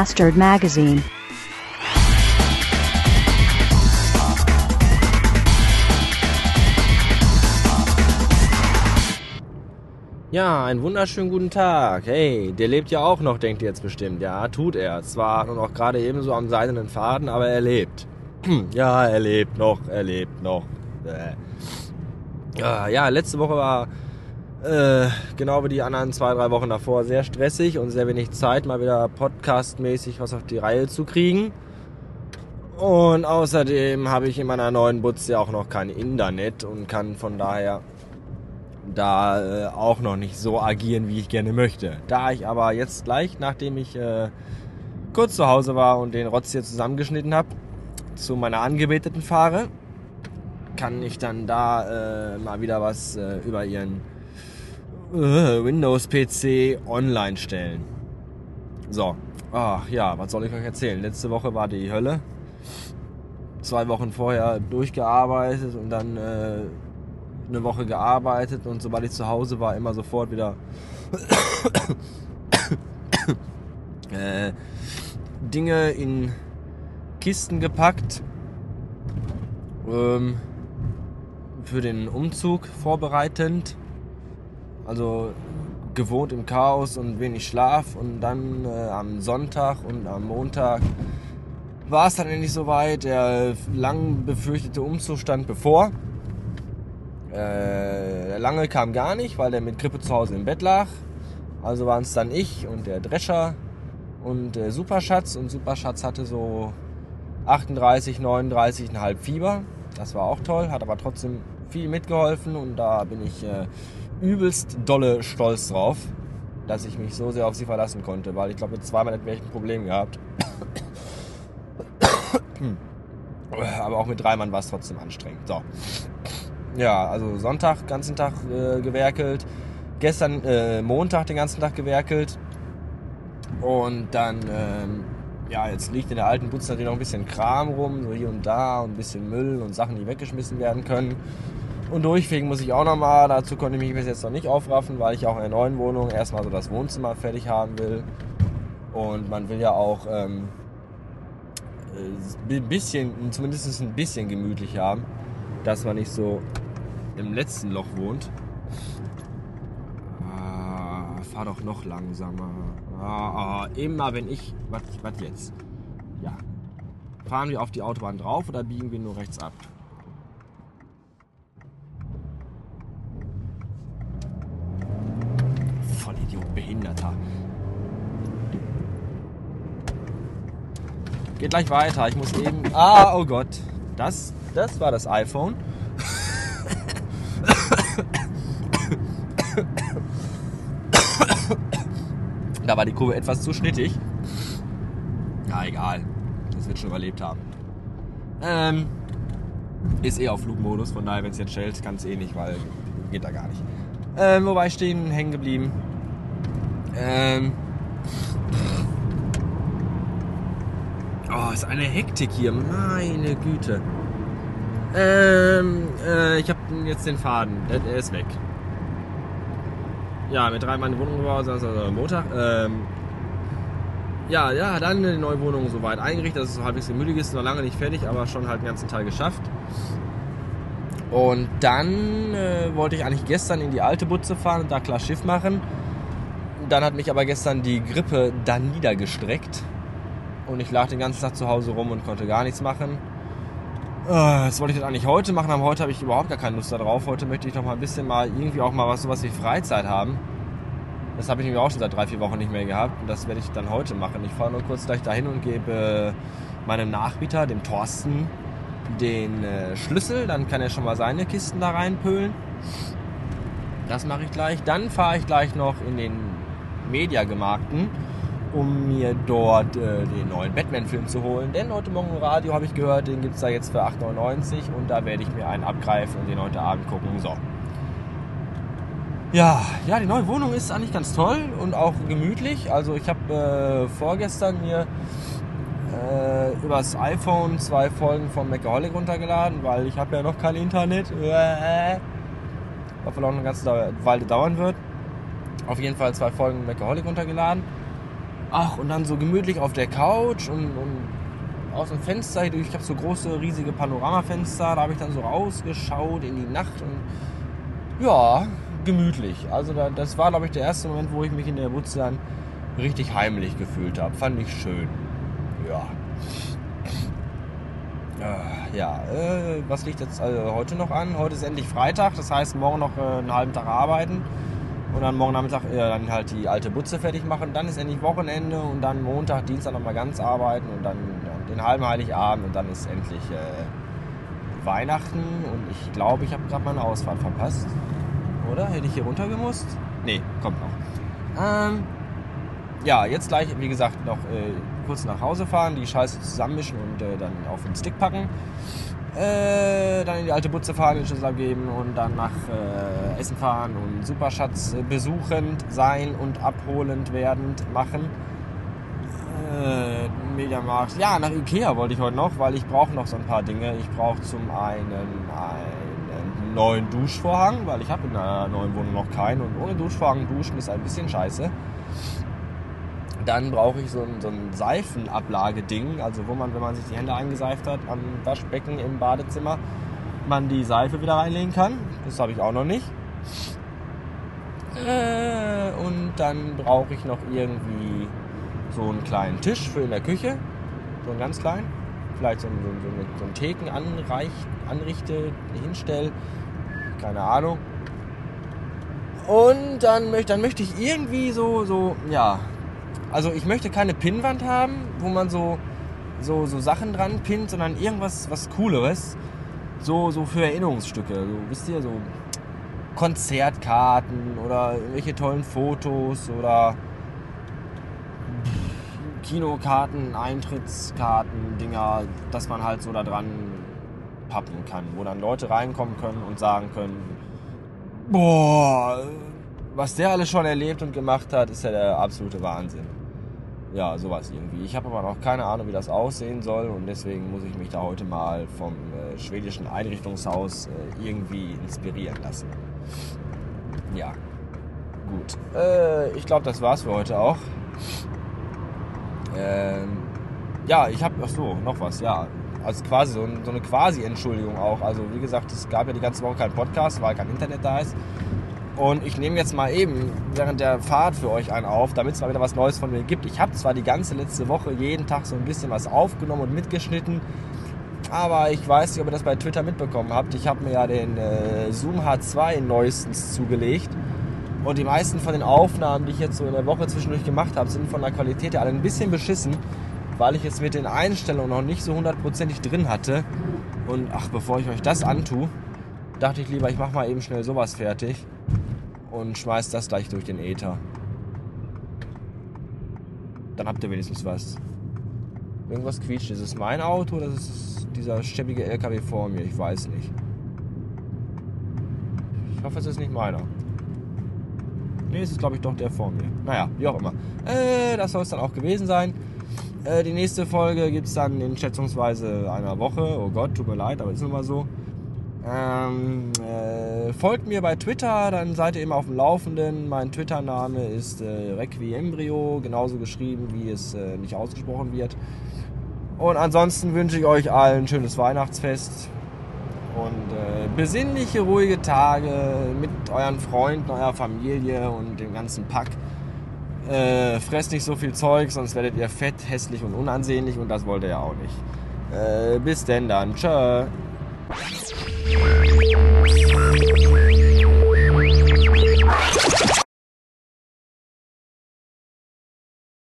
Bastard Magazine. Ja, einen wunderschönen guten Tag. Hey, der lebt ja auch noch, denkt ihr jetzt bestimmt. Ja, tut er. Zwar nur noch gerade ebenso am seidenen Faden, aber er lebt. ja, er lebt noch, er lebt noch. Äh. Ja, letzte Woche war äh, genau wie die anderen zwei, drei Wochen davor sehr stressig und sehr wenig Zeit, mal wieder podcastmäßig was auf die Reihe zu kriegen. Und außerdem habe ich in meiner neuen Butze auch noch kein Internet und kann von daher da äh, auch noch nicht so agieren, wie ich gerne möchte. Da ich aber jetzt gleich, nachdem ich äh, kurz zu Hause war und den Rotz hier zusammengeschnitten habe, zu meiner Angebeteten fahre, kann ich dann da äh, mal wieder was äh, über ihren Windows-PC online stellen. So, ach ja, was soll ich euch erzählen? Letzte Woche war die Hölle. Zwei Wochen vorher durchgearbeitet und dann äh, eine Woche gearbeitet und sobald ich zu Hause war, immer sofort wieder äh, Dinge in Kisten gepackt ähm, für den Umzug vorbereitend. Also gewohnt im Chaos und wenig Schlaf und dann äh, am Sonntag und am Montag war es dann endlich soweit. Der lang befürchtete Umzug stand bevor. Äh, der Lange kam gar nicht, weil der mit Grippe zu Hause im Bett lag. Also waren es dann ich und der Drescher und der Superschatz. Und Superschatz hatte so 38, 39,5 Fieber. Das war auch toll, hat aber trotzdem viel mitgeholfen und da bin ich äh, übelst dolle stolz drauf, dass ich mich so sehr auf sie verlassen konnte, weil ich glaube, mit zweimal hätte ich ein Problem gehabt. aber auch mit drei Mann war es trotzdem anstrengend. So ja, also Sonntag ganzen Tag äh, gewerkelt, gestern äh, Montag den ganzen Tag gewerkelt und dann, ähm, ja, jetzt liegt in der alten Butze natürlich noch ein bisschen Kram rum, so hier und da und ein bisschen Müll und Sachen, die weggeschmissen werden können. Und durchfegen muss ich auch nochmal, dazu konnte ich mich bis jetzt noch nicht aufraffen, weil ich auch in der neuen Wohnung erstmal so das Wohnzimmer fertig haben will. Und man will ja auch ähm, ein äh, bisschen, zumindest ein bisschen gemütlich haben dass man nicht so im letzten Loch wohnt. Ah, fahr doch noch langsamer. Ah, ah, immer wenn ich. Was jetzt? Ja. Fahren wir auf die Autobahn drauf oder biegen wir nur rechts ab? Geht gleich weiter. Ich muss eben. Ah, oh Gott. Das das war das iPhone. da war die Kurve etwas zu schnittig. Ja, egal. Das wird schon überlebt haben. Ähm, ist eh auf Flugmodus, von daher, wenn es jetzt schellt, kann es eh nicht, weil geht da gar nicht. Ähm, wobei stehen, hängen geblieben. Ähm, oh, ist eine Hektik hier, meine Güte. Ähm, äh, ich habe jetzt den Faden. Der, der, ist weg. Ja, mit drei Mann Wohnung gebaut, also Montag. Ähm, ja, ja, dann eine neue Wohnung soweit eingerichtet, dass es so halbwegs gemütlich ist. Noch lange nicht fertig, aber schon halt den ganzen Teil geschafft. Und dann äh, wollte ich eigentlich gestern in die alte Butze fahren und da klar Schiff machen. Dann hat mich aber gestern die Grippe dann niedergestreckt. Und ich lag den ganzen Tag zu Hause rum und konnte gar nichts machen. Ah, das wollte ich dann eigentlich heute machen, aber heute habe ich überhaupt gar keine Lust darauf. Heute möchte ich noch mal ein bisschen mal irgendwie auch mal was sowas wie Freizeit haben. Das habe ich nämlich auch schon seit drei, vier Wochen nicht mehr gehabt. Und das werde ich dann heute machen. Ich fahre nur kurz gleich dahin und gebe meinem Nachbieter, dem Thorsten, den äh, Schlüssel. Dann kann er schon mal seine Kisten da reinpölen. Das mache ich gleich. Dann fahre ich gleich noch in den Mediagemarkten um mir dort äh, den neuen Batman-Film zu holen. Denn heute Morgen im Radio habe ich gehört, den gibt es da jetzt für 8,99 und da werde ich mir einen abgreifen und den heute Abend gucken. So. Ja, ja, die neue Wohnung ist eigentlich ganz toll und auch gemütlich. Also ich habe äh, vorgestern mir äh, übers iPhone zwei Folgen von Macaholic runtergeladen, weil ich habe ja noch kein Internet. Äh, was wohl auch eine ganze Weile dauern wird. Auf jeden Fall zwei Folgen Macaholic runtergeladen ach, und dann so gemütlich auf der Couch und, und aus dem Fenster, ich habe so große, riesige Panoramafenster, da habe ich dann so rausgeschaut in die Nacht und ja, gemütlich. Also da, das war, glaube ich, der erste Moment, wo ich mich in der Butze dann richtig heimlich gefühlt habe. Fand ich schön. Ja. Äh, ja, äh, was liegt jetzt also heute noch an? Heute ist endlich Freitag, das heißt morgen noch äh, einen halben Tag arbeiten und dann morgen Nachmittag äh, dann halt die alte Butze fertig machen. Dann ist endlich Wochenende und dann Montag, Dienstag nochmal ganz arbeiten und dann ja, den halben Heiligabend und dann ist endlich äh, Weihnachten und ich glaube, ich habe gerade meine Ausfahrt verpasst. Oder? Hätte ich hier runter gemusst? Nee, kommt noch. Ähm, ja, jetzt gleich, wie gesagt, noch äh, kurz nach Hause fahren, die Scheiße zusammenmischen und äh, dann auf den Stick packen. Äh, dann in die alte Butze fahren, den Schlüssel abgeben und dann nach äh, Essen fahren und Superschatz äh, besuchend sein und abholend werdend machen. Äh, Mediamarkt. Ja, nach Ikea wollte ich heute noch, weil ich brauche noch so ein paar Dinge. Ich brauche zum einen einen neuen Duschvorhang, weil ich habe in einer neuen Wohnung noch keinen und ohne Duschvorhang duschen ist ein bisschen scheiße. Dann brauche ich so ein, so ein Seifenablageding, also wo man, wenn man sich die Hände eingeseift hat, am Waschbecken im Badezimmer, man die Seife wieder reinlegen kann. Das habe ich auch noch nicht. Äh, und dann brauche ich noch irgendwie so einen kleinen Tisch für in der Küche. So einen ganz kleinen. Vielleicht so, ein, so, so, so einen Theken anrichte, hinstell. Keine Ahnung. Und dann möchte, dann möchte ich irgendwie so, so, ja, also ich möchte keine Pinnwand haben, wo man so, so, so Sachen dran pinnt, sondern irgendwas was Cooleres. So, so für Erinnerungsstücke. So, wisst ihr, so Konzertkarten oder irgendwelche tollen Fotos oder Kinokarten, Eintrittskarten, Dinger, dass man halt so da dran pappen kann, wo dann Leute reinkommen können und sagen können, boah, was der alles schon erlebt und gemacht hat, ist ja der absolute Wahnsinn ja, sowas irgendwie. Ich habe aber noch keine Ahnung, wie das aussehen soll und deswegen muss ich mich da heute mal vom äh, schwedischen Einrichtungshaus äh, irgendwie inspirieren lassen. Ja, gut. Äh, ich glaube, das war's für heute auch. Ähm, ja, ich habe, ach so, noch was, ja. Also quasi so, so eine Quasi-Entschuldigung auch. Also wie gesagt, es gab ja die ganze Woche keinen Podcast, weil kein Internet da ist. Und ich nehme jetzt mal eben während der Fahrt für euch einen auf, damit es mal wieder was Neues von mir gibt. Ich habe zwar die ganze letzte Woche jeden Tag so ein bisschen was aufgenommen und mitgeschnitten, aber ich weiß nicht, ob ihr das bei Twitter mitbekommen habt. Ich habe mir ja den äh, Zoom H2 neuestens zugelegt. Und die meisten von den Aufnahmen, die ich jetzt so in der Woche zwischendurch gemacht habe, sind von der Qualität her alle ein bisschen beschissen, weil ich es mit den Einstellungen noch nicht so hundertprozentig drin hatte. Und ach, bevor ich euch das antue, dachte ich lieber, ich mache mal eben schnell sowas fertig und schmeißt das gleich durch den Äther. Dann habt ihr wenigstens was. Irgendwas quietscht. Ist es mein Auto oder ist es dieser schäbige LKW vor mir? Ich weiß nicht. Ich hoffe, es ist nicht meiner. Ne, es ist glaube ich doch der vor mir. Naja, wie auch immer. Äh, das soll es dann auch gewesen sein. Äh, die nächste Folge gibt es dann in schätzungsweise einer Woche. Oh Gott, tut mir leid, aber ist nun mal so. Ähm, äh, folgt mir bei Twitter, dann seid ihr immer auf dem Laufenden. Mein Twitter-Name ist äh, Requiembrio, genauso geschrieben, wie es äh, nicht ausgesprochen wird. Und ansonsten wünsche ich euch allen ein schönes Weihnachtsfest und äh, besinnliche, ruhige Tage mit euren Freunden, eurer Familie und dem ganzen Pack. Äh, fresst nicht so viel Zeug, sonst werdet ihr fett, hässlich und unansehnlich und das wollt ihr ja auch nicht. Äh, bis denn dann. Tschö. Thank you.